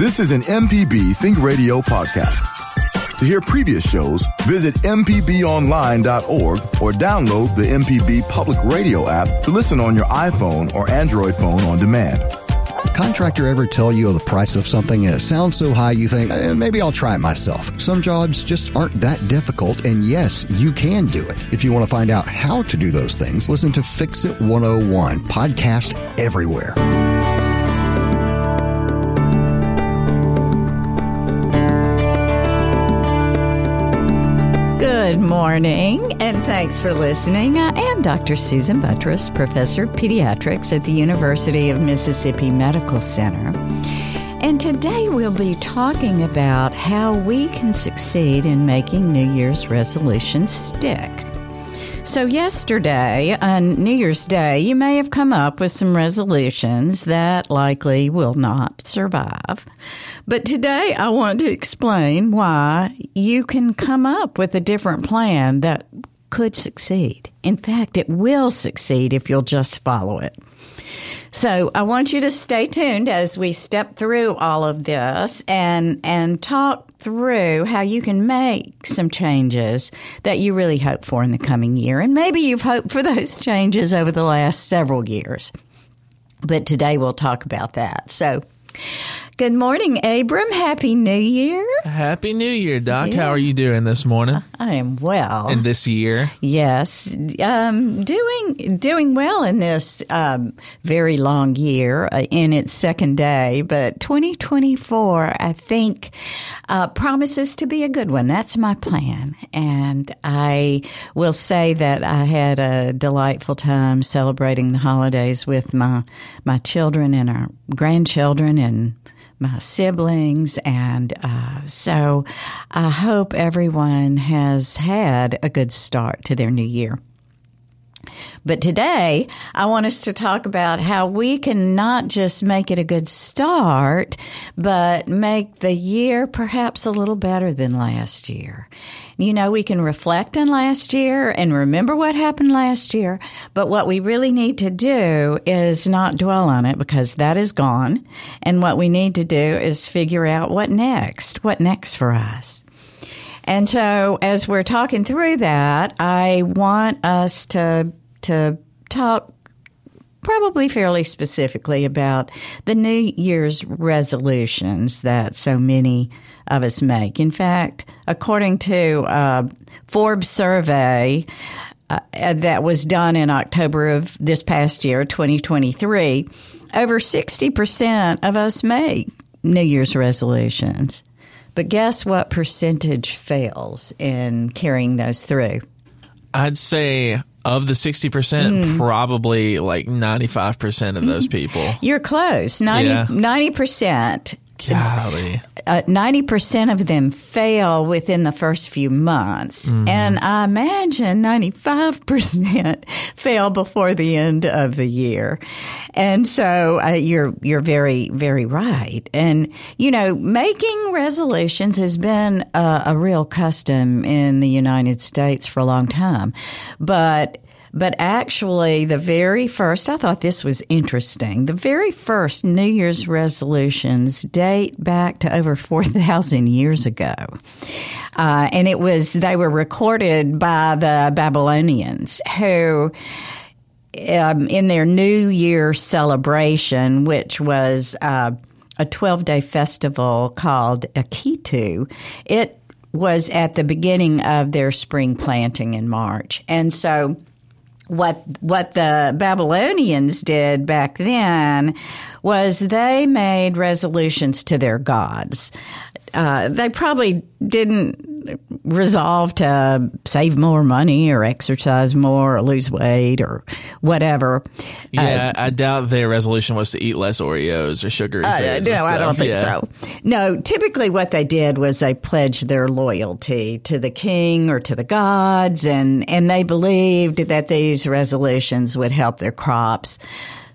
This is an MPB Think Radio podcast. To hear previous shows, visit MPBOnline.org or download the MPB Public Radio app to listen on your iPhone or Android phone on demand. Contractor ever tell you the price of something and it sounds so high you think, eh, maybe I'll try it myself. Some jobs just aren't that difficult, and yes, you can do it. If you want to find out how to do those things, listen to Fix It 101, podcast everywhere. Good morning, and thanks for listening. Uh, I am Dr. Susan Buttross, Professor of Pediatrics at the University of Mississippi Medical Center. And today we'll be talking about how we can succeed in making New Year's resolutions stick. So, yesterday, on New Year's Day, you may have come up with some resolutions that likely will not survive. But today, I want to explain why you can come up with a different plan that could succeed. In fact, it will succeed if you'll just follow it. So I want you to stay tuned as we step through all of this and and talk through how you can make some changes that you really hope for in the coming year. And maybe you've hoped for those changes over the last several years. But today we'll talk about that. So Good morning, Abram. Happy New Year. Happy New Year, Doc. Yeah. How are you doing this morning? I am well. In this year? Yes. Um, doing doing well in this um, very long year uh, in its second day, but 2024, I think, uh, promises to be a good one. That's my plan. And I will say that I had a delightful time celebrating the holidays with my, my children and our grandchildren and my siblings. And uh, so I hope everyone has had a good start to their new year. But today, I want us to talk about how we can not just make it a good start, but make the year perhaps a little better than last year. You know, we can reflect on last year and remember what happened last year, but what we really need to do is not dwell on it because that is gone. And what we need to do is figure out what next, what next for us. And so as we're talking through that, I want us to to talk probably fairly specifically about the New Year's resolutions that so many of us make. In fact, according to a Forbes survey uh, that was done in October of this past year, 2023, over 60% of us make New Year's resolutions. But guess what percentage fails in carrying those through? I'd say of the 60%, mm. probably like 95% of those people. You're close. 90, yeah. 90% Golly. Uh, 90% of them fail within the first few months. Mm-hmm. And I imagine 95% fail before the end of the year. And so uh, you're, you're very, very right. And, you know, making resolutions has been a, a real custom in the United States for a long time. But but actually, the very first, I thought this was interesting. The very first New Year's resolutions date back to over 4,000 years ago. Uh, and it was, they were recorded by the Babylonians who, um, in their New Year celebration, which was uh, a 12 day festival called Akitu, it was at the beginning of their spring planting in March. And so what what the Babylonians did back then was they made resolutions to their gods. Uh, they probably didn't resolve to save more money or exercise more or lose weight or whatever. Yeah, uh, I doubt their resolution was to eat less Oreos or sugar. Uh, no, I don't think yeah. so. No, typically what they did was they pledged their loyalty to the king or to the gods, and and they believed that these resolutions would help their crops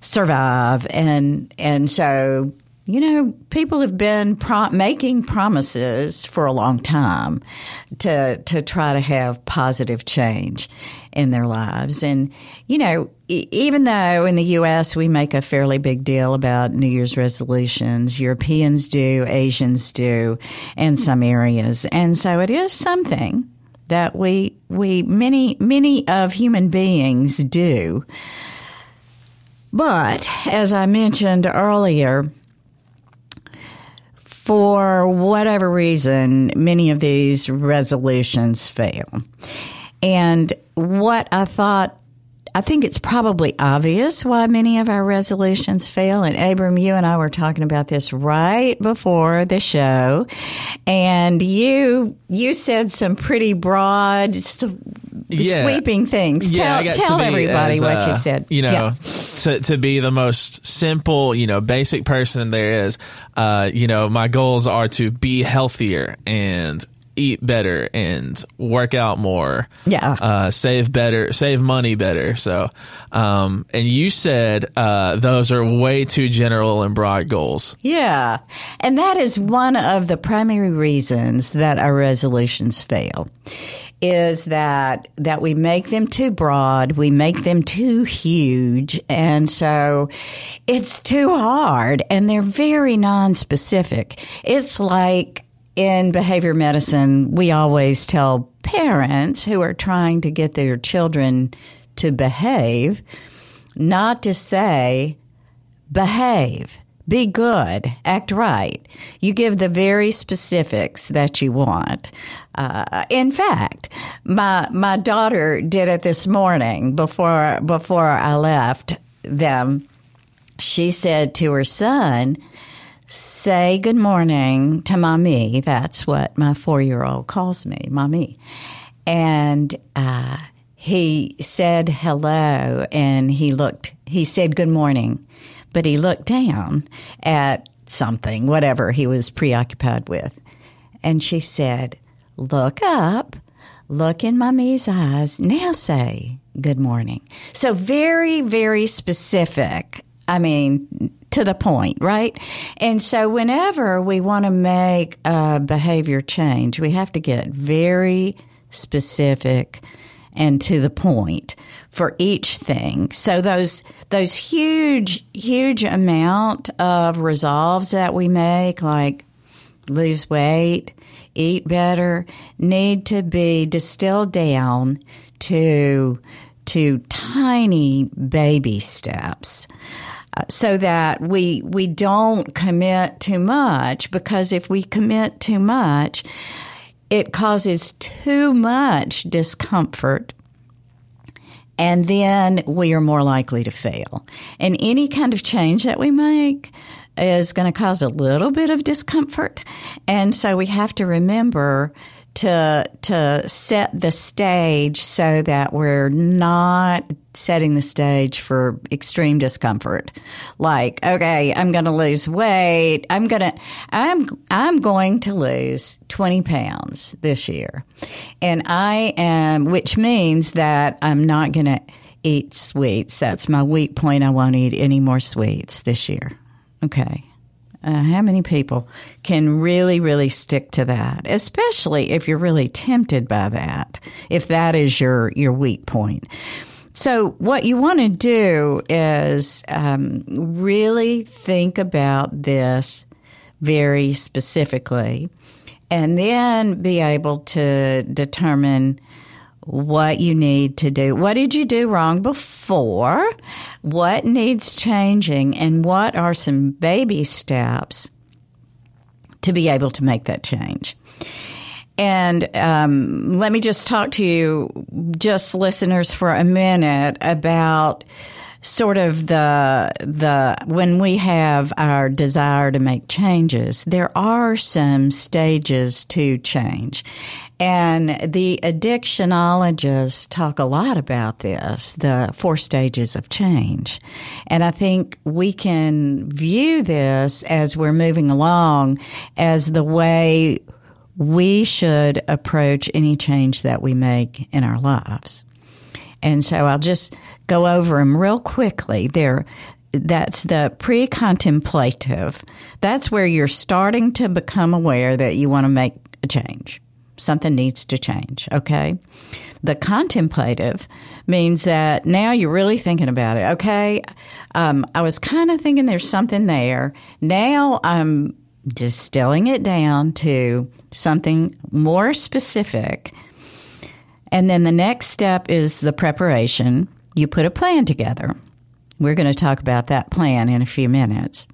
survive, and and so you know, people have been making promises for a long time to to try to have positive change in their lives, and you know, e- even though in the U.S. we make a fairly big deal about New Year's resolutions, Europeans do, Asians do, in some areas, and so it is something that we we many many of human beings do. But as I mentioned earlier, for whatever reason, many of these resolutions fail. And what I thought, I think it's probably obvious why many of our resolutions fail. And Abram, you and I were talking about this right before the show, and you you said some pretty broad, Yeah. sweeping things. Yeah, tell tell everybody as, what you uh, said. You know, Yeah. to to be the most simple, you know, basic person there is. Uh, you know, my goals are to be healthier and eat better and work out more. Yeah. Uh, save better, save money better. So, um, and you said uh, those are way too general and broad goals. Yeah. And that is one of the primary reasons that our resolutions fail is that that we make them too broad, we make them too huge, and so it's too hard and they're very non-specific. It's like in behavior medicine, we always tell parents who are trying to get their children to behave not to say behave, be good, act right. You give the very specifics that you want. Uh, in fact, my my daughter did it this morning before before I left them. She said to her son, "Say good morning to mommy." That's what my four year old calls me, mommy, and. Uh, he said hello and he looked he said good morning but he looked down at something whatever he was preoccupied with. And she said look up. Look in mommy's eyes. Now say good morning. So very very specific. I mean to the point right and so whenever we want to make a behavior change we have to get very specific and to the point for each thing. So those those huge huge amount of resolves that we make like lose weight, eat better need to be distilled down to to tiny baby steps. So that we we don't commit too much because if we commit too much, it causes too much discomfort and then we are more likely to fail. And any kind of change that we make is going to cause a little bit of discomfort. And so we have to remember to to set the stage so that we're not setting the stage for extreme discomfort. Like, okay, I'm going to lose weight. I'm going to I'm I'm going to lose 20 pounds this year. And I am which means that I'm not going to eat sweets. That's my weak point. I won't eat any more sweets this year. Okay. Uh, how many people can really, really stick to that? Especially if you're really tempted by that, if that is your, your weak point. So, what you want to do is um, really think about this very specifically and then be able to determine what you need to do. What did you do wrong before? What needs changing? And what are some baby steps to be able to make that change? And um, let me just talk to you, just listeners, for a minute about sort of the the when we have our desire to make changes there are some stages to change. And the addictionologists talk a lot about this the four stages of change. And i think we can view this as we're moving along as the way we should approach any change that we make in our lives and so I'll just go over them real quickly. There, that's the pre-contemplative. That's where you're starting to become aware that you want to make a change. Something needs to change, okay? The contemplative means that now you're really thinking about it. Okay, um, I was kind of thinking there's something there. Now I'm distilling it down to something more specific. And then the next step is the preparation. You put a plan together. We're going to talk about that plan in a few minutes.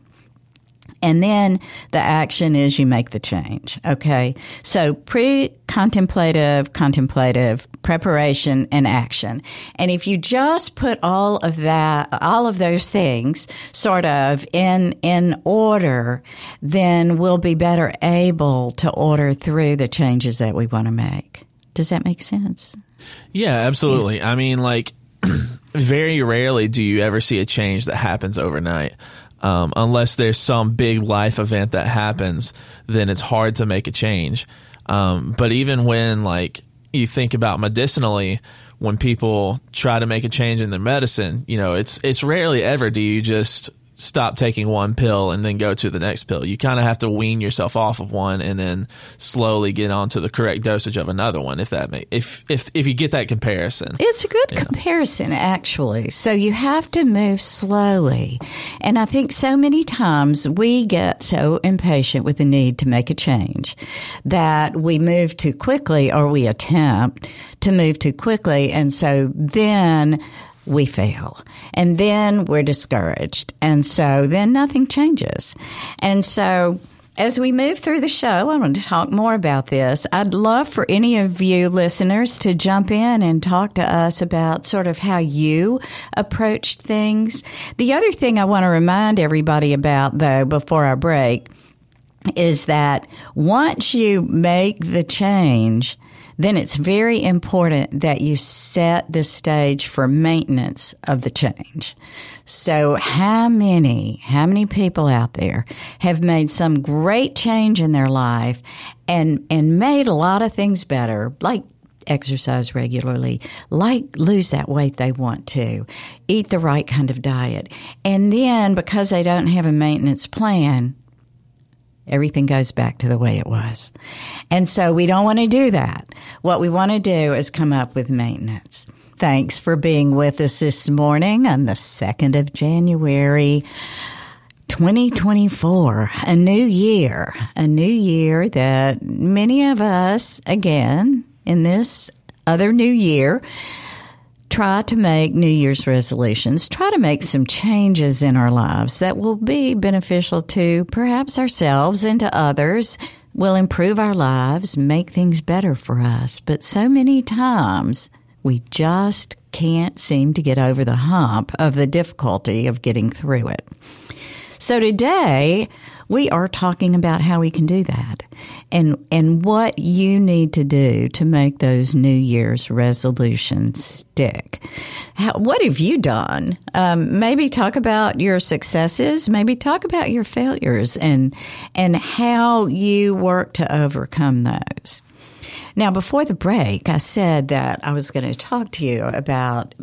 And then the action is you make the change. Okay. So pre contemplative, contemplative, preparation, and action. And if you just put all of that, all of those things sort of in, in order, then we'll be better able to order through the changes that we want to make. Does that make sense? Yeah, absolutely. Yeah. I mean, like, very rarely do you ever see a change that happens overnight. Um, unless there's some big life event that happens, then it's hard to make a change. Um, but even when like you think about medicinally, when people try to make a change in their medicine, you know, it's it's rarely ever do you just stop taking one pill and then go to the next pill. You kind of have to wean yourself off of one and then slowly get onto the correct dosage of another one. If that may, if if if you get that comparison, it's a good comparison know. actually. So you have to move slowly, and I think so many times we get so impatient with the need to make a change that we move too quickly or we attempt to move too quickly, and so then we fail. And then we're discouraged. And so then nothing changes. And so as we move through the show, I want to talk more about this. I'd love for any of you listeners to jump in and talk to us about sort of how you approached things. The other thing I want to remind everybody about, though, before I break, is that once you make the change, then it's very important that you set the stage for maintenance of the change. So how many, how many people out there have made some great change in their life and, and made a lot of things better, like exercise regularly, like lose that weight they want to, eat the right kind of diet. And then because they don't have a maintenance plan, Everything goes back to the way it was. And so we don't want to do that. What we want to do is come up with maintenance. Thanks for being with us this morning on the 2nd of January. 2024, a new year, a new year that many of us, again, in this other new year, try to make New Year's resolutions, try to make some changes in our lives that will be beneficial to perhaps ourselves and to others, will improve our lives, make things better for us. But so many times we just can't seem to get over the hump of the difficulty of getting through it. So today, we are talking about how we can do that and and what you need to do to make those New Year's resolutions stick. How, what have you done? Um, maybe talk about your successes. Maybe talk about your failures and and how you work to overcome those. Now, before the break, I said that I was going to talk to you about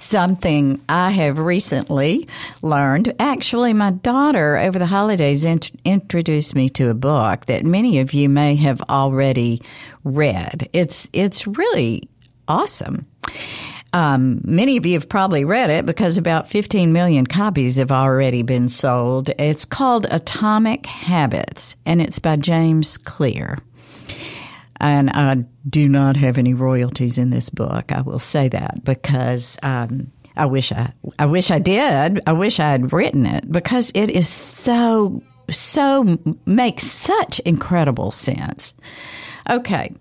something I have recently learned. Actually, my daughter over the holidays int- introduced me to a book that many of you may have already read. It's it's really awesome. Um, many of you have probably read it because about 15 million copies have already been sold. It's called Atomic Habits, and it's by James Clear. And I do not have any royalties in this book. I will say that because um, I wish I, I wish I did. I wish I had written it because it is so, so makes such incredible sense. Okay.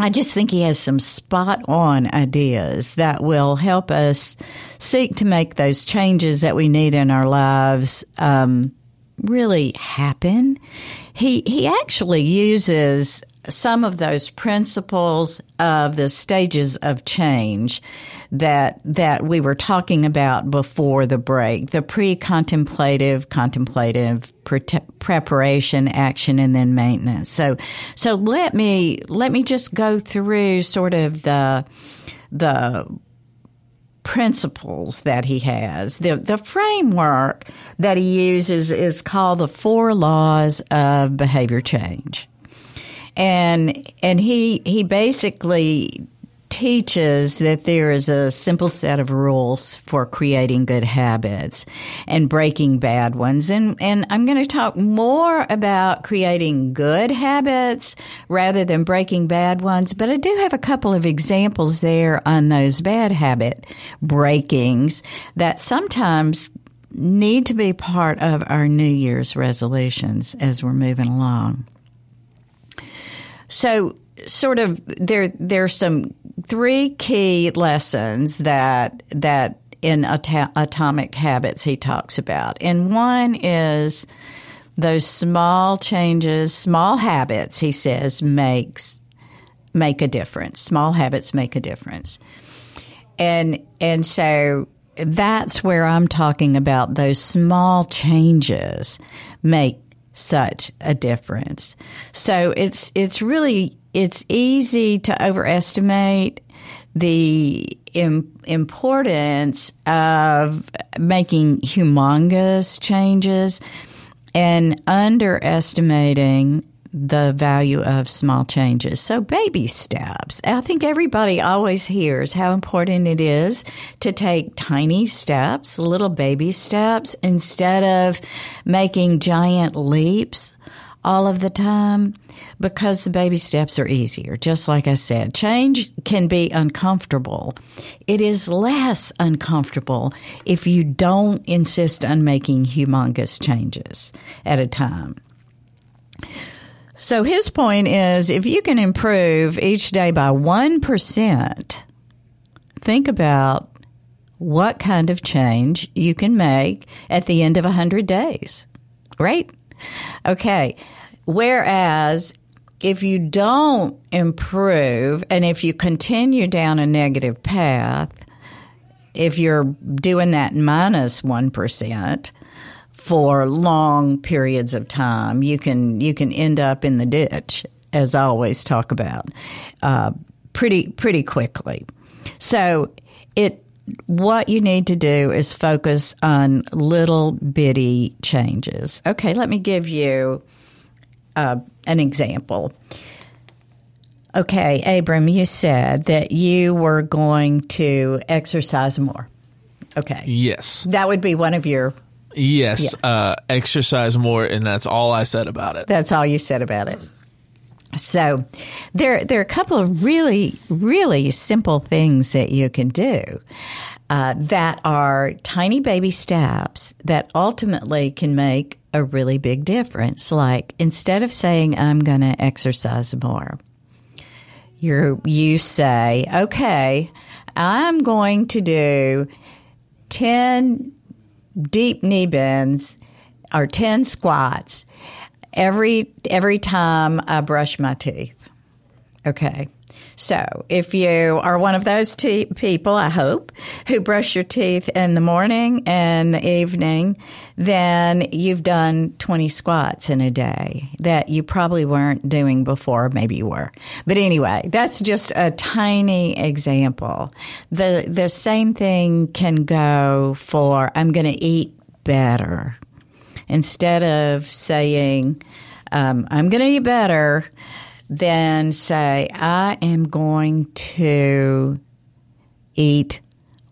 I just think he has some spot on ideas that will help us seek to make those changes that we need in our lives um, really happen. He he actually uses some of those principles of the stages of change that that we were talking about before the break the pre-contemplative contemplative pre- preparation action and then maintenance so so let me let me just go through sort of the the principles that he has. The, the framework that he uses is called the four laws of behavior change. And, and he, he basically teaches that there is a simple set of rules for creating good habits and breaking bad ones. And, and I'm going to talk more about creating good habits rather than breaking bad ones. But I do have a couple of examples there on those bad habit breakings that sometimes need to be part of our New Year's resolutions as we're moving along. So, sort of, there there's some three key lessons that that in At- Atomic Habits he talks about, and one is those small changes, small habits. He says makes make a difference. Small habits make a difference, and and so that's where I'm talking about those small changes make such a difference. So it's it's really it's easy to overestimate the Im- importance of making humongous changes and underestimating the value of small changes. So, baby steps. I think everybody always hears how important it is to take tiny steps, little baby steps, instead of making giant leaps all of the time because the baby steps are easier. Just like I said, change can be uncomfortable. It is less uncomfortable if you don't insist on making humongous changes at a time. So his point is if you can improve each day by 1%, think about what kind of change you can make at the end of 100 days. Right? Okay. Whereas if you don't improve and if you continue down a negative path, if you're doing that minus 1, for long periods of time, you can you can end up in the ditch, as I always talk about, uh, pretty pretty quickly. So it what you need to do is focus on little bitty changes. Okay, let me give you uh, an example. Okay, Abram, you said that you were going to exercise more. Okay. Yes. That would be one of your. Yes. Yeah. Uh, exercise more, and that's all I said about it. That's all you said about it. So there, there are a couple of really, really simple things that you can do. Uh, that are tiny baby steps that ultimately can make a really big difference. Like instead of saying, I'm going to exercise more, you you say, okay, I'm going to do 10 deep knee bends or 10 squats every every time I brush my teeth. Okay. So, if you are one of those te- people, I hope, who brush your teeth in the morning and the evening, then you've done 20 squats in a day that you probably weren't doing before. Maybe you were. But anyway, that's just a tiny example. The, the same thing can go for I'm going to eat better. Instead of saying, um, I'm going to eat better, then say, I am going to eat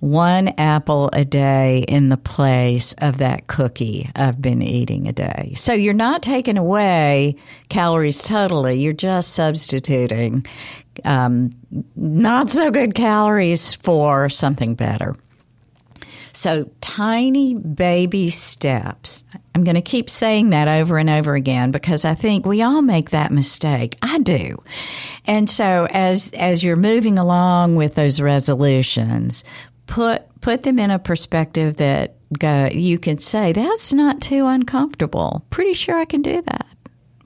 one apple a day in the place of that cookie I've been eating a day. So you're not taking away calories totally, you're just substituting um, not so good calories for something better. So tiny baby steps. I'm going to keep saying that over and over again because I think we all make that mistake. I do. And so as, as you're moving along with those resolutions, put, put them in a perspective that go, you can say, that's not too uncomfortable. Pretty sure I can do that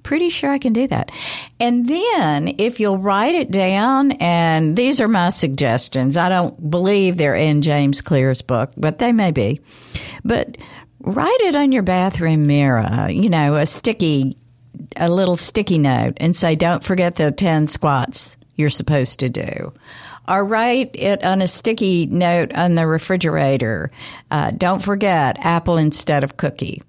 pretty sure I can do that. And then if you'll write it down, and these are my suggestions. I don't believe they're in James Clear's book, but they may be. But write it on your bathroom mirror, you know, a sticky, a little sticky note and say, don't forget the 10 squats you're supposed to do. or write it on a sticky note on the refrigerator. Uh, don't forget apple instead of cookie.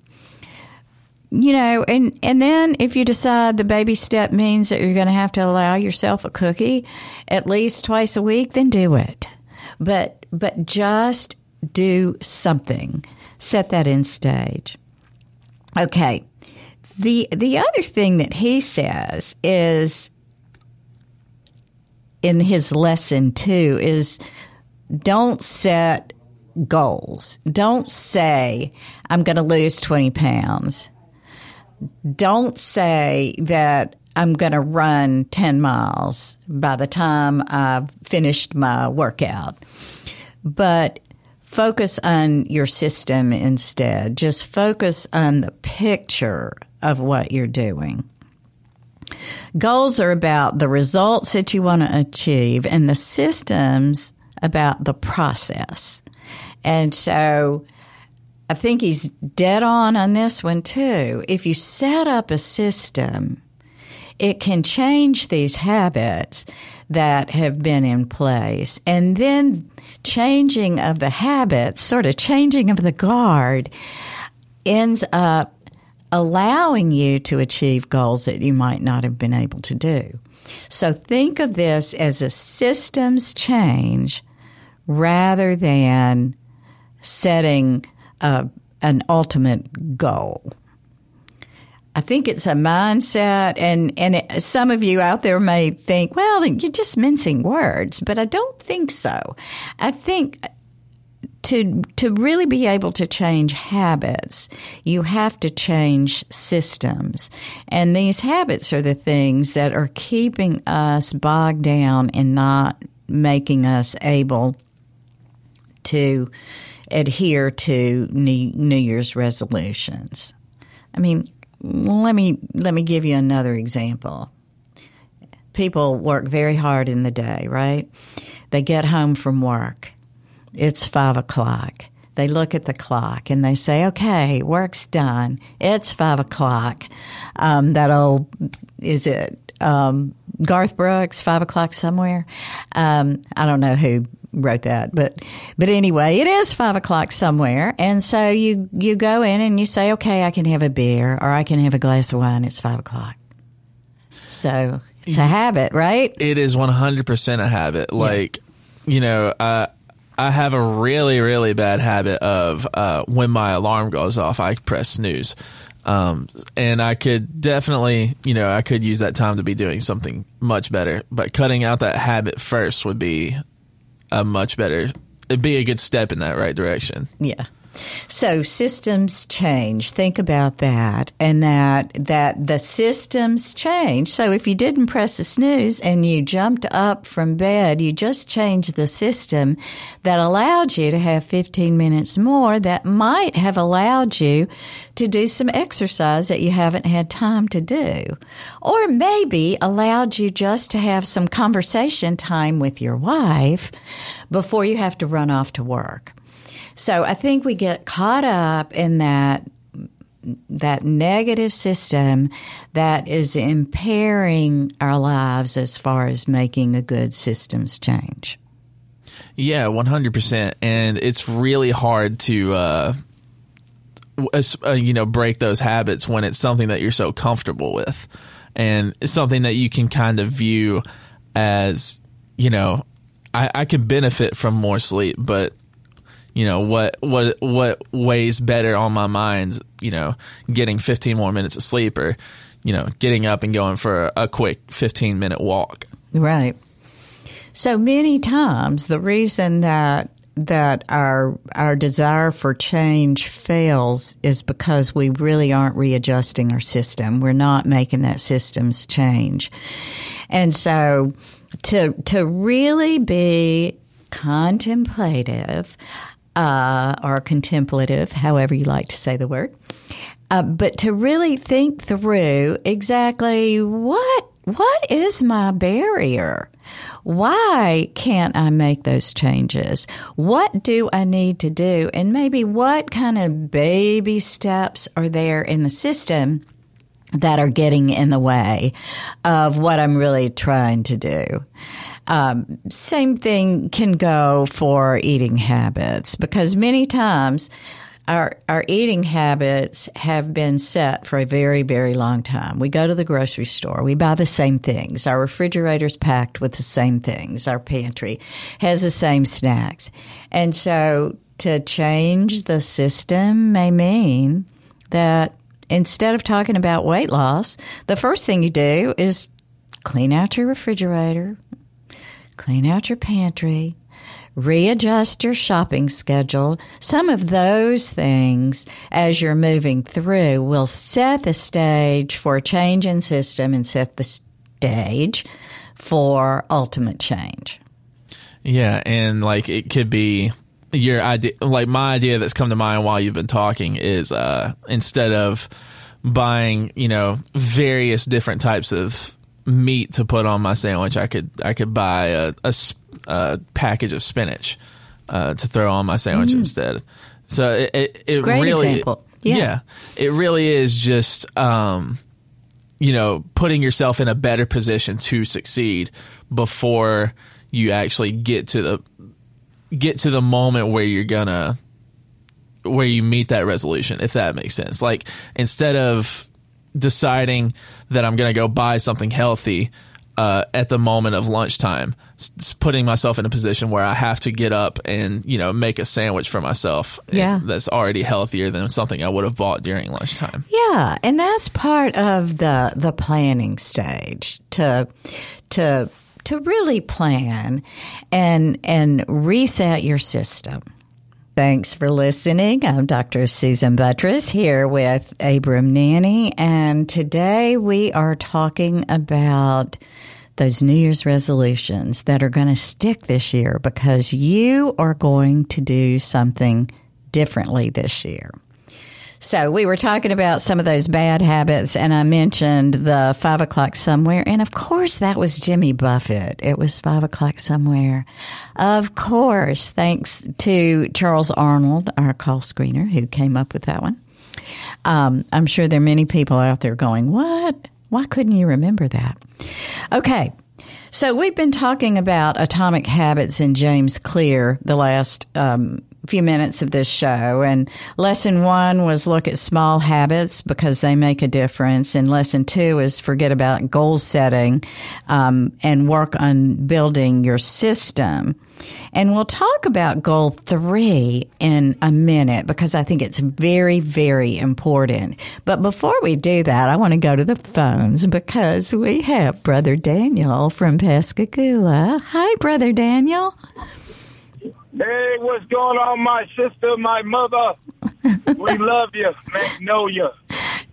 You know, and, and then if you decide the baby step means that you're going to have to allow yourself a cookie at least twice a week, then do it. But, but just do something. Set that in stage. Okay. The, the other thing that he says is in his lesson too is don't set goals. Don't say, I'm going to lose 20 pounds. Don't say that I'm going to run 10 miles by the time I've finished my workout. But focus on your system instead. Just focus on the picture of what you're doing. Goals are about the results that you want to achieve, and the systems about the process. And so I think he's dead on on this one too. If you set up a system, it can change these habits that have been in place. And then changing of the habits, sort of changing of the guard, ends up allowing you to achieve goals that you might not have been able to do. So think of this as a systems change rather than setting a, an ultimate goal. I think it's a mindset, and and it, some of you out there may think, well, you're just mincing words, but I don't think so. I think to to really be able to change habits, you have to change systems. And these habits are the things that are keeping us bogged down and not making us able to adhere to New, Year's resolutions. I mean, let me let me give you another example. People work very hard in the day, right? They get home from work it's five o'clock. They look at the clock and they say, okay, work's done. It's five o'clock. Um, that old, is it um, Garth Brooks, five o'clock somewhere? Um, I don't know who wrote that, but but anyway, it is five o'clock somewhere, and so you you go in and you say, okay, I can have a beer or I can have a glass of wine. It's five o'clock. So it's a habit, right? It is one hundred percent a habit. Like you know, uh, I have a really, really bad habit of uh, when my alarm goes off, I press snooze. Um, and I could definitely, you know, I could use that time to be doing something much better. But cutting out that habit first would be a much better, it'd be a good step in that right direction. Yeah. So systems change. Think about that and that that the systems change. So if you didn't press the snooze and you jumped up from bed, you just changed the system that allowed you to have 15 minutes more that might have allowed you to do some exercise that you haven't had time to do. Or maybe allowed you just to have some conversation time with your wife before you have to run off to work. So I think we get caught up in that that negative system that is impairing our lives as far as making a good systems change. Yeah, 100%. And it's really hard to, uh, uh, you know, break those habits when it's something that you're so comfortable with. And something that you can kind of view as, you know, I, I can benefit from more sleep, but you know what what what weighs better on my mind you know getting 15 more minutes of sleep or you know getting up and going for a, quick 15 minute walk right so many times the reason that that our our desire for change fails is because we really aren't readjusting our system. We're not making that system's change. And so to to really be contemplative uh, or contemplative, however you like to say the word. Uh, but to really think through exactly what what is my barrier? Why can't I make those changes? What do I need to do? And maybe what kind of baby steps are there in the system that are getting in the way of what I'm really trying to do. Um, same thing can go for eating habits because many times our our eating habits have been set for a very very long time. We go to the grocery store, we buy the same things. Our refrigerator's packed with the same things. Our pantry has the same snacks. And so to change the system may mean that instead of talking about weight loss, the first thing you do is clean out your refrigerator, clean out your pantry, readjust your shopping schedule. Some of those things, as you're moving through, will set the stage for a change in system and set the stage for ultimate change. Yeah, and like it could be your idea, like my idea that's come to mind while you've been talking is uh, instead of buying, you know, various different types of meat to put on my sandwich, I could I could buy a, a, a package of spinach uh, to throw on my sandwich mm. instead. So it it, it Great really example. Yeah. yeah. it really is just um, you know putting yourself in a better position to succeed before you actually get to the get to the moment where you're gonna where you meet that resolution if that makes sense like instead of deciding that I'm going to go buy something healthy uh, at the moment of lunchtime, putting myself in a position where I have to get up and you know make a sandwich for myself. Yeah, that's already healthier than something I would have bought during lunchtime. Yeah, and that's part of the the planning stage to to to really plan and and reset your system. Thanks for listening. I'm Dr. Susan Buttross here with Abram Nanney, and today we are talking about those New Year's resolutions that are going to stick this year because you are going to do something differently this year. So we were talking about some of those bad habits, and I mentioned the five o'clock somewhere. And of course, that was Jimmy Buffett. It was five o'clock somewhere. Of course, thanks to Charles Arnold, our call screener, who came up with that one. Um, I'm sure there are many people out there going, What? Why couldn't you remember that? Okay. So we've been talking about atomic habits in James Clear the last um, few minutes of this show. And lesson one was look at small habits because they make a difference. And lesson two is forget about goal setting um, and work on building your system. And we'll talk about goal three in a minute because I think it's very, very important. But before we do that, I want to go to the phones because we have Brother Daniel from Pascagoula. Hi, Brother Daniel. Hey, what's going on, my sister, my mother? we love you, Magnolia.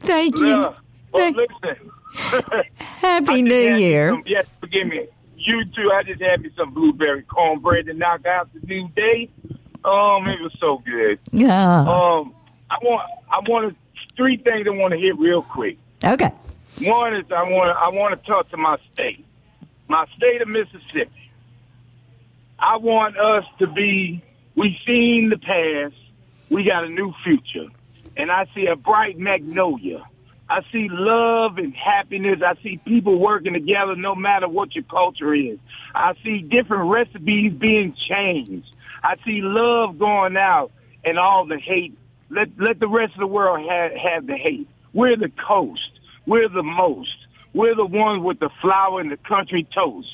Thank you. Yeah. Well, listen. Happy New Year. Some, yes, forgive me. You too. I just had me some blueberry cornbread to knock out the new day. Um, it was so good. Yeah. Um, I want, I want three things I want to hit real quick. Okay. One is I want, I want to talk to my state, my state of Mississippi. I want us to be, we've seen the past, we got a new future. And I see a bright magnolia. I see love and happiness. I see people working together no matter what your culture is. I see different recipes being changed. I see love going out and all the hate. Let, let the rest of the world have, have the hate. We're the coast. We're the most. We're the ones with the flower and the country toast.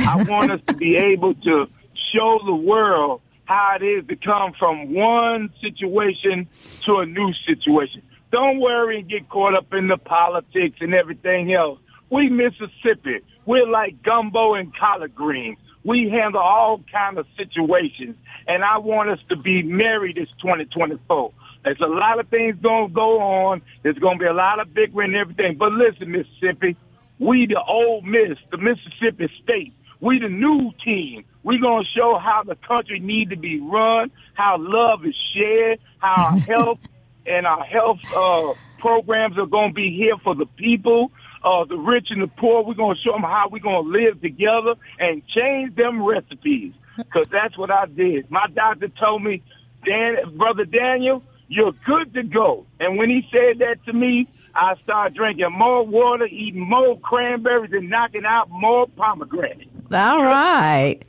I want us to be able to show the world how it is to come from one situation to a new situation. Don't worry and get caught up in the politics and everything else. We Mississippi. We're like gumbo and collard greens. We handle all kind of situations, and I want us to be merry this 2024. There's a lot of things going to go on. There's going to be a lot of bickering and everything. But listen, Mississippi, we the Ole Miss, the Mississippi State. We the new team. We're going to show how the country need to be run, how love is shared, how our health and our health uh, programs are going to be here for the people, uh, the rich and the poor. We're going to show them how we're going to live together and change them recipes. Because that's what I did. My doctor told me, Dan, brother Daniel, you're good to go. And when he said that to me, I started drinking more water, eating more cranberries, and knocking out more pomegranates. All right.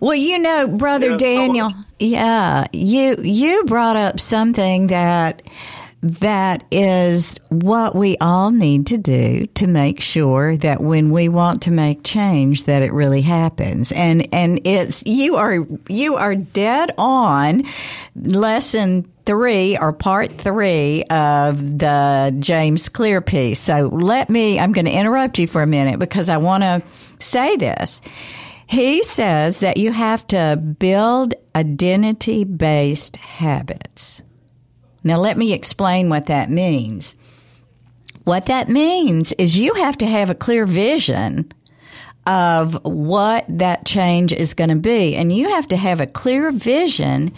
Well, you know, brother Yeah, Daniel, yeah, you you brought up something that that is what we all need to do to make sure that when we want to make change that it really happens. And and it's you are you are dead on lesson three or part three of the James Clear piece. So let me, I'm going to interrupt you for a minute because I want to say this. He says that you have to build identity based habits. Now, let me explain what that means. What that means is you have to have a clear vision of what that change is going to be. And you have to have a clear vision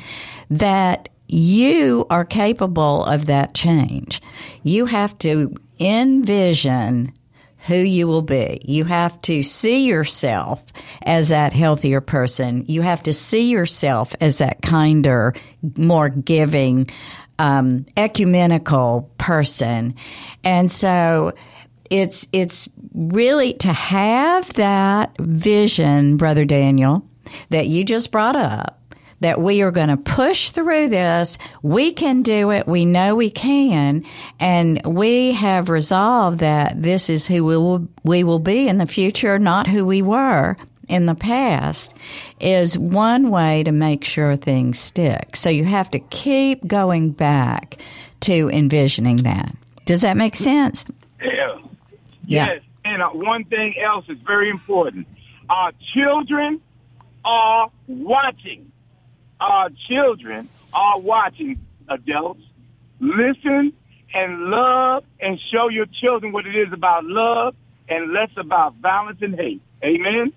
that you are capable of that change. You have to envision who you will be. You have to see yourself as that healthier person. You have to see yourself as that kinder, more giving, um, ecumenical person. And so it's, it's really to have that vision, Brother Daniel, that you just brought up that we are going to push through this. We can do it. We know we can. And we have resolved that this is who we will, we will be in the future, not who we were in the past is one way to make sure things stick. So you have to keep going back to envisioning that. Does that make sense? Yeah. Yeah. Yes. And uh, one thing else is very important. Our children are watching. Our children are watching adults. Listen and love and show your children what it is about love and less about violence and hate. Amen.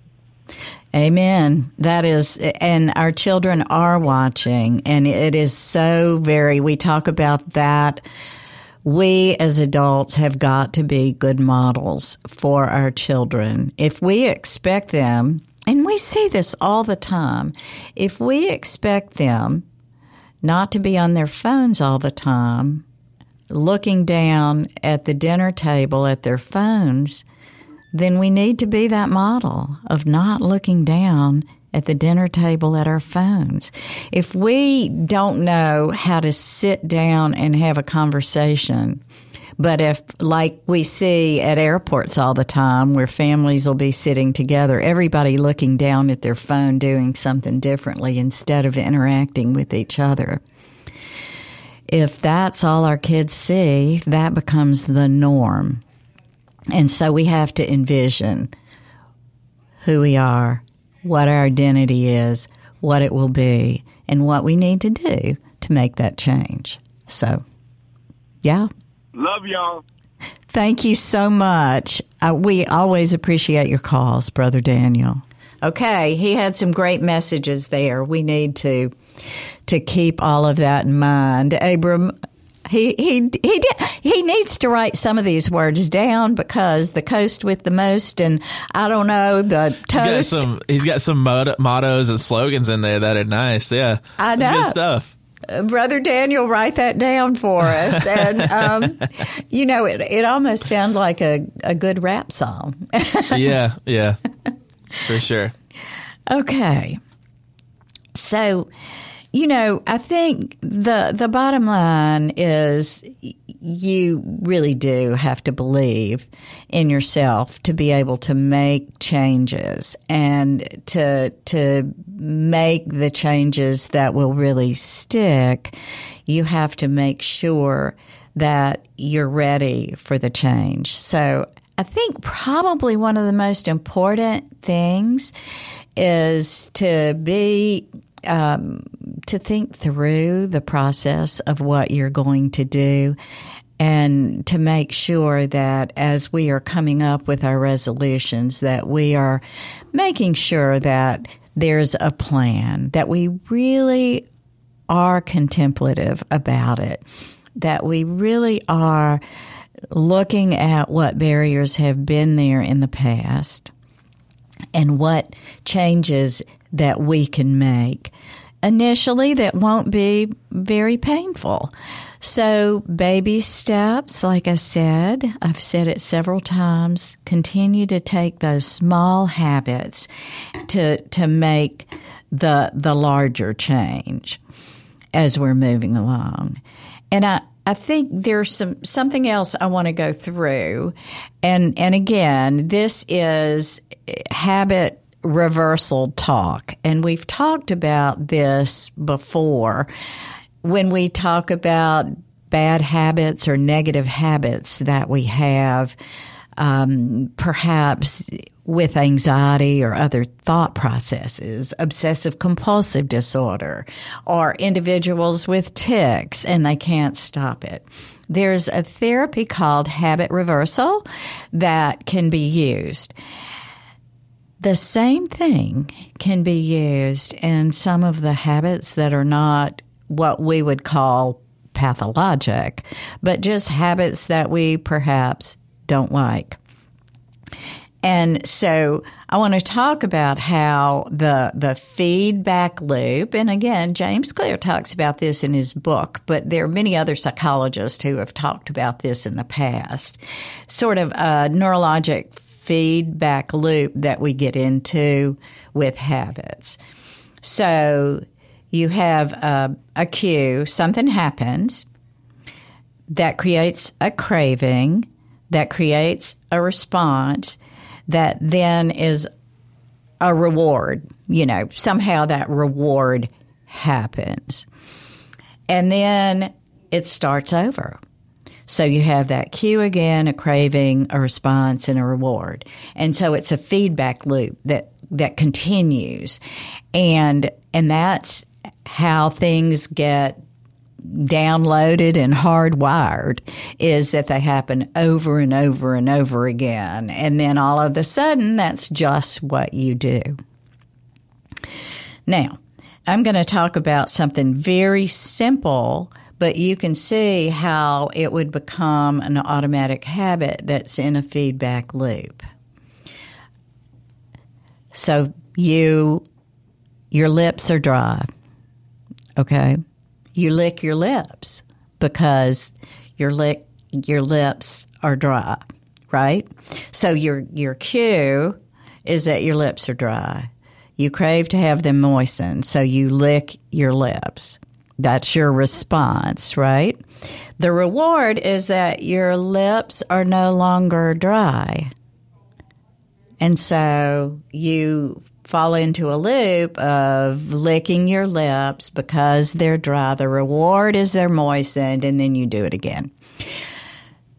Amen. That is, and our children are watching, and it is so very, we talk about that. We as adults have got to be good models for our children. If we expect them, and we see this all the time, if we expect them not to be on their phones all the time, looking down at the dinner table at their phones, then we need to be that model of not looking down at the dinner table at our phones. If we don't know how to sit down and have a conversation, but if, like we see at airports all the time, where families will be sitting together, everybody looking down at their phone doing something differently instead of interacting with each other. If that's all our kids see, that becomes the norm. And so we have to envision who we are, what our identity is, what it will be, and what we need to do to make that change. So, yeah. Love y'all. Thank you so much. Uh, we always appreciate your calls, Brother Daniel. Okay, he had some great messages there. We need to to keep all of that in mind. Abram, he he he did, he needs to write some of these words down because the coast with the most and I don't know the He's got toast. some. He's got some motto, mottos and slogans in there that are nice. Yeah, I know. good stuff. Brother Daniel, write that down for us. And, um, you know, it, it almost sounds like a, a good rap song. Yeah, yeah, for sure. okay. So, you know, I think the the bottom line is you really do have to believe in yourself to be able to make changes and to to make the changes that will really stick. You have to make sure that you're ready for the change. So, I think probably one of the most important things is to be um, to think through the process of what you're going to do and to make sure that as we are coming up with our resolutions that we are making sure that there's a plan that we really are contemplative about it that we really are looking at what barriers have been there in the past and what changes that we can make initially that won't be very painful. So, baby steps, like I said, I've said it several times, continue to take those small habits to, to make the, the larger change as we're moving along. And I, I think there's some something else I want to go through, and and again, this is eh, habit reversal talk, and we've talked about this before when we talk about bad habits or negative habits that we have. Um, perhaps with anxiety or other thought processes, obsessive compulsive disorder, or individuals with tics and they can't stop it. There's a therapy called habit reversal that can be used. The same thing can be used in some of the habits that are not what we would call pathologic, but just habits that we perhaps don't like. And so I want to talk about how the the feedback loop, and again, James Clear talks about this in his book, but there are many other psychologists who have talked about this in the past. Sort of a neurologic feedback loop that we get into with habits. So you have a, a cue, something happens that creates a craving, that creates a response that then is a reward. You know, somehow that reward happens. And then it starts over. So you have that cue again, a craving, a response, and a reward. And so it's a feedback loop that, that continues. And, and that's how things get downloaded and hardwired is that they happen over and over and over again. And then all of a sudden, that's just what you do. Now, I'm going to talk about something very simple, but you can see how it would become an automatic habit that's in a feedback loop. So you, your lips are dry. Okay you lick your lips because your lick your lips are dry, right? So your your cue is that your lips are dry. You crave to have them moistened, so you lick your lips. That's your response, right? The reward is that your lips are no longer dry. And so you fall into a loop of licking your lips because they're dry. The reward is they're moistened, and then you do it again.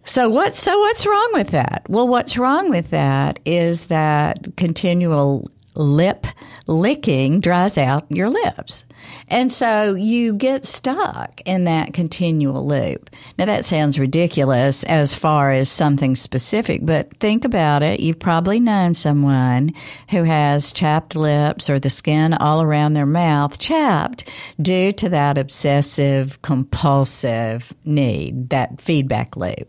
So what? So what's wrong with that? Well, what's wrong with that is that continual lip licking dries out your lips. And so you get stuck in that continual loop. Now that sounds ridiculous as far as something specific, but think about it. You've probably known someone who has chapped lips or the skin all around their mouth chapped due to that obsessive compulsive need, that feedback loop.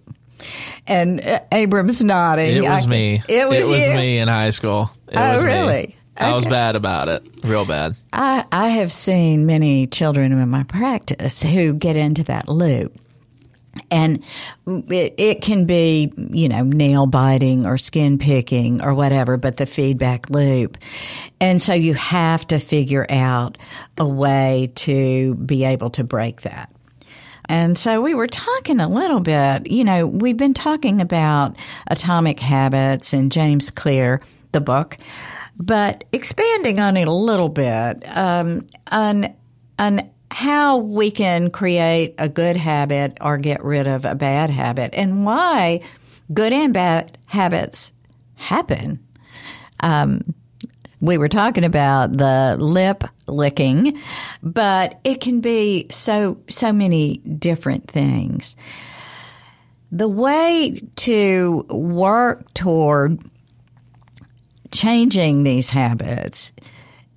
And uh, Abram's nodding. It was I, me. It was, it was me in high school. It Oh, was me. I was bad about it, real bad. I, I have seen many children in my practice who get into that loop. And it, it can be, you know, nail biting or skin picking or whatever, but the feedback loop. And so you have to figure out a way to be able to break that. And so we were talking a little bit, you know, we've been talking about atomic habits and James Clear, the book, but expanding on it a little bit um, on on how we can create a good habit or get rid of a bad habit and why good and bad habits happen. Um, we were talking about the lip licking, but it can be so so many different things. The way to work toward changing these habits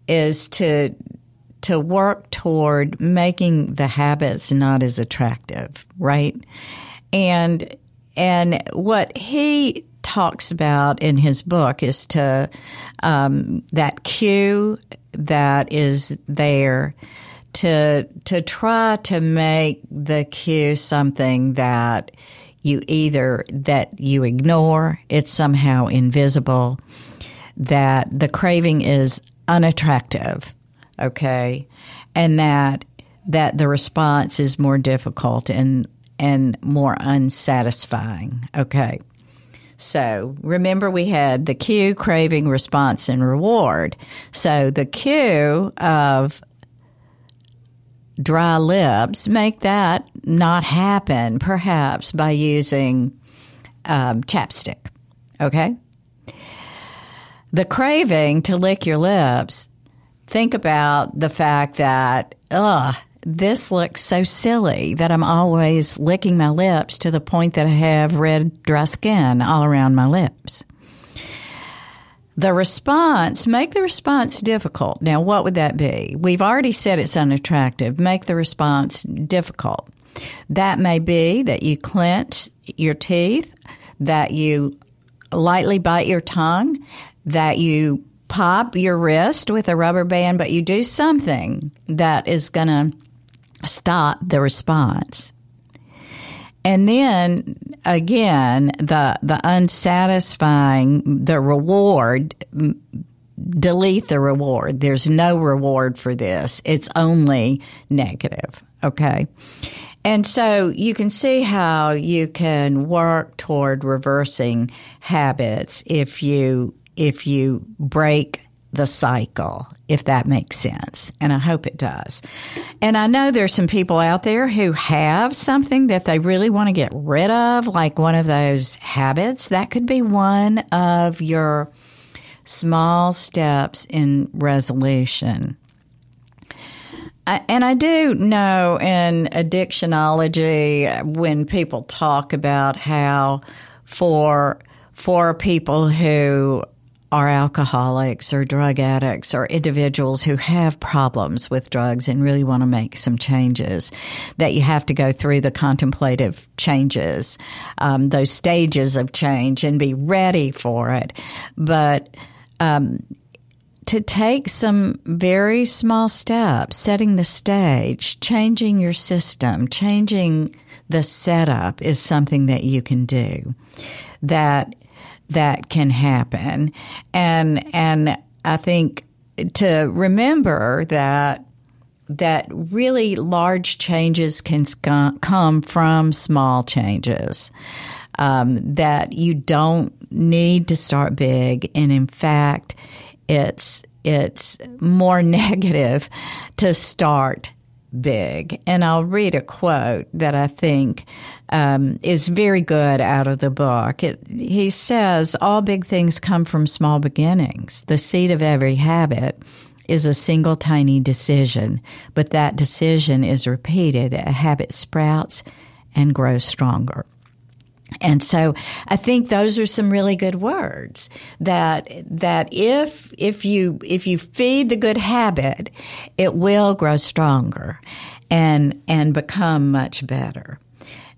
is to to work toward making the habits not as attractive, right? And and what he talks about in his book is to um, that cue that is there to to try to make the cue something that you either that you ignore, it's somehow invisible, that the craving is unattractive, okay, and that that the response is more difficult and and more unsatisfying, okay. So remember, we had the cue, craving, response, and reward. So the cue of dry lips, make that not happen, perhaps by using um, chapstick. Okay? The craving to lick your lips, think about the fact that, ugh, this looks so silly that I'm always licking my lips to the point that I have red, dry skin all around my lips. The response, make the response difficult. Now, what would that be? We've already said it's unattractive. Make the response difficult. That may be that you clench your teeth, that you lightly bite your tongue, that you pop your wrist with a rubber band, but you do something that is going to stop the response. And then again, the the unsatisfying, the reward, delete the reward. There's no reward for this. It's only negative. Okay. And so you can see how you can work toward reversing habits if you if you break the cycle, if that makes sense. And I hope it does. And I know there's some people out there who have something that they really want to get rid of, like one of those habits. That could be one of your small steps in resolution. I, and I do know in addictionology when people talk about how for for people who are alcoholics or drug addicts or individuals who have problems with drugs and really want to make some changes, that you have to go through the contemplative changes, um, those stages of change and be ready for it. But, um, to take some very small steps, setting the stage, changing your system, changing the setup is something that you can do. That that can happen. And, and I think to remember that that really large changes can come from small changes. Um, that you don't need to start big, and in fact, it's it's more negative to start big. And I'll read a quote that I think um, is very good out of the book. It, he says, All big things come from small beginnings. The seed of every habit is a single tiny decision, but that decision is repeated. A habit sprouts and grows stronger. And so I think those are some really good words that that if if you if you feed the good habit, it will grow stronger and and become much better.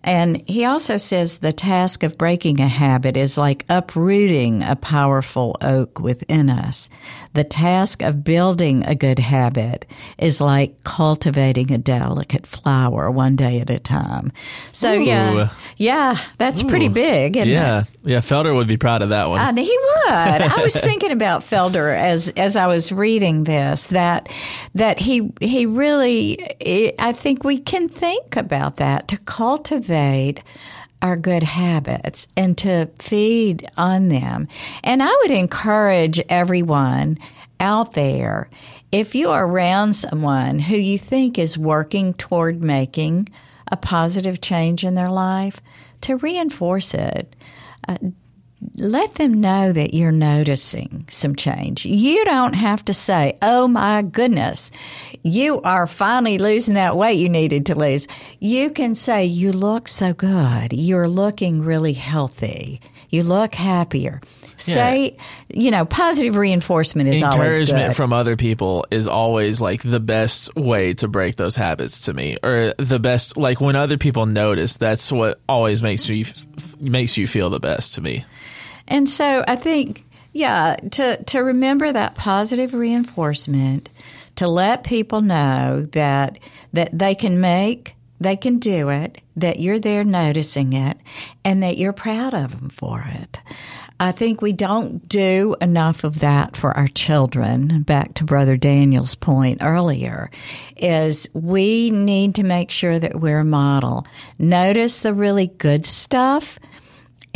And he also says the task of breaking a habit is like uprooting a powerful oak within us. The task of building a good habit is like cultivating a delicate flower one day at a time. So Ooh. yeah, yeah, that's Ooh. pretty big. yeah, it? yeah. Felder would be proud of that one. And he would. I was thinking about Felder as as I was reading this that that he he really. I think we can think about that to cultivate cultivate our good habits and to feed on them. And I would encourage everyone out there if you are around someone who you think is working toward making a positive change in their life, to reinforce it. Uh, let them know that you're noticing some change. You don't have to say, Oh my goodness, you are finally losing that weight you needed to lose. You can say, You look so good. You're looking really healthy. You look happier. Say, yeah. you know, positive reinforcement is encouragement from other people is always like the best way to break those habits to me, or the best like when other people notice. That's what always makes me makes you feel the best to me. And so I think Yeah, to to remember that positive reinforcement, to let people know that that they can make, they can do it, that you're there noticing it, and that you're proud of them for it. I think we don't do enough of that for our children. Back to Brother Daniel's point earlier, is we need to make sure that we're a model. Notice the really good stuff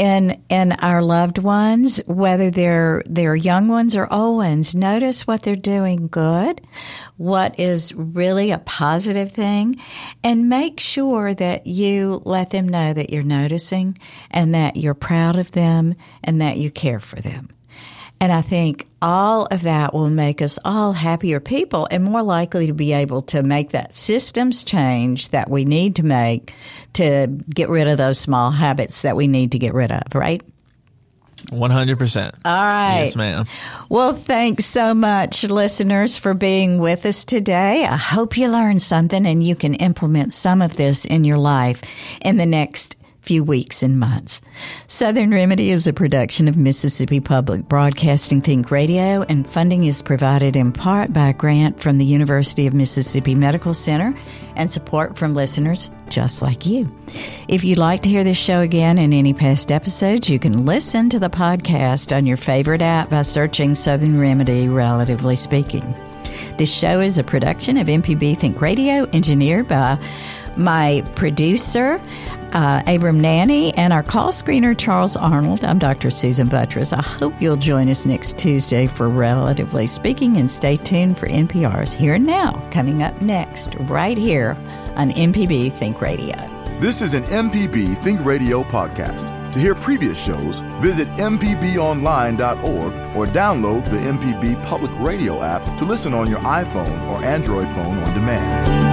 in in our loved ones, whether they're they're young ones or old ones, notice what they're doing good, what is really a positive thing, and make sure that you let them know that you're noticing and that you're proud of them and that you care for them. And I think all of that will make us all happier people and more likely to be able to make that systems change that we need to make to get rid of those small habits that we need to get rid of, right? 100%. All right. Yes, ma'am. Well, thanks so much, listeners, for being with us today. I hope you learned something and you can implement some of this in your life in the next few weeks and months. Southern Remedy is a production of Mississippi Public Broadcasting Think Radio, and funding is provided in part by a grant from the University of Mississippi Medical Center and support from listeners just like you. If you'd like to hear this show again and any past episodes, you can listen to the podcast on your favorite app by searching Southern Remedy, relatively speaking. This show is a production of MPB Think Radio, engineered by my producer, uh, Abram Nanney, and our call screener, Charles Arnold. I'm Dr. Susan Buttross. I hope you'll join us next Tuesday for Relatively Speaking, and stay tuned for NPR's Here and Now coming up next, right here on MPB Think Radio. This is an MPB Think Radio podcast. To hear previous shows, visit MPBOnline.org or download the MPB Public Radio app to listen on your iPhone or Android phone on demand.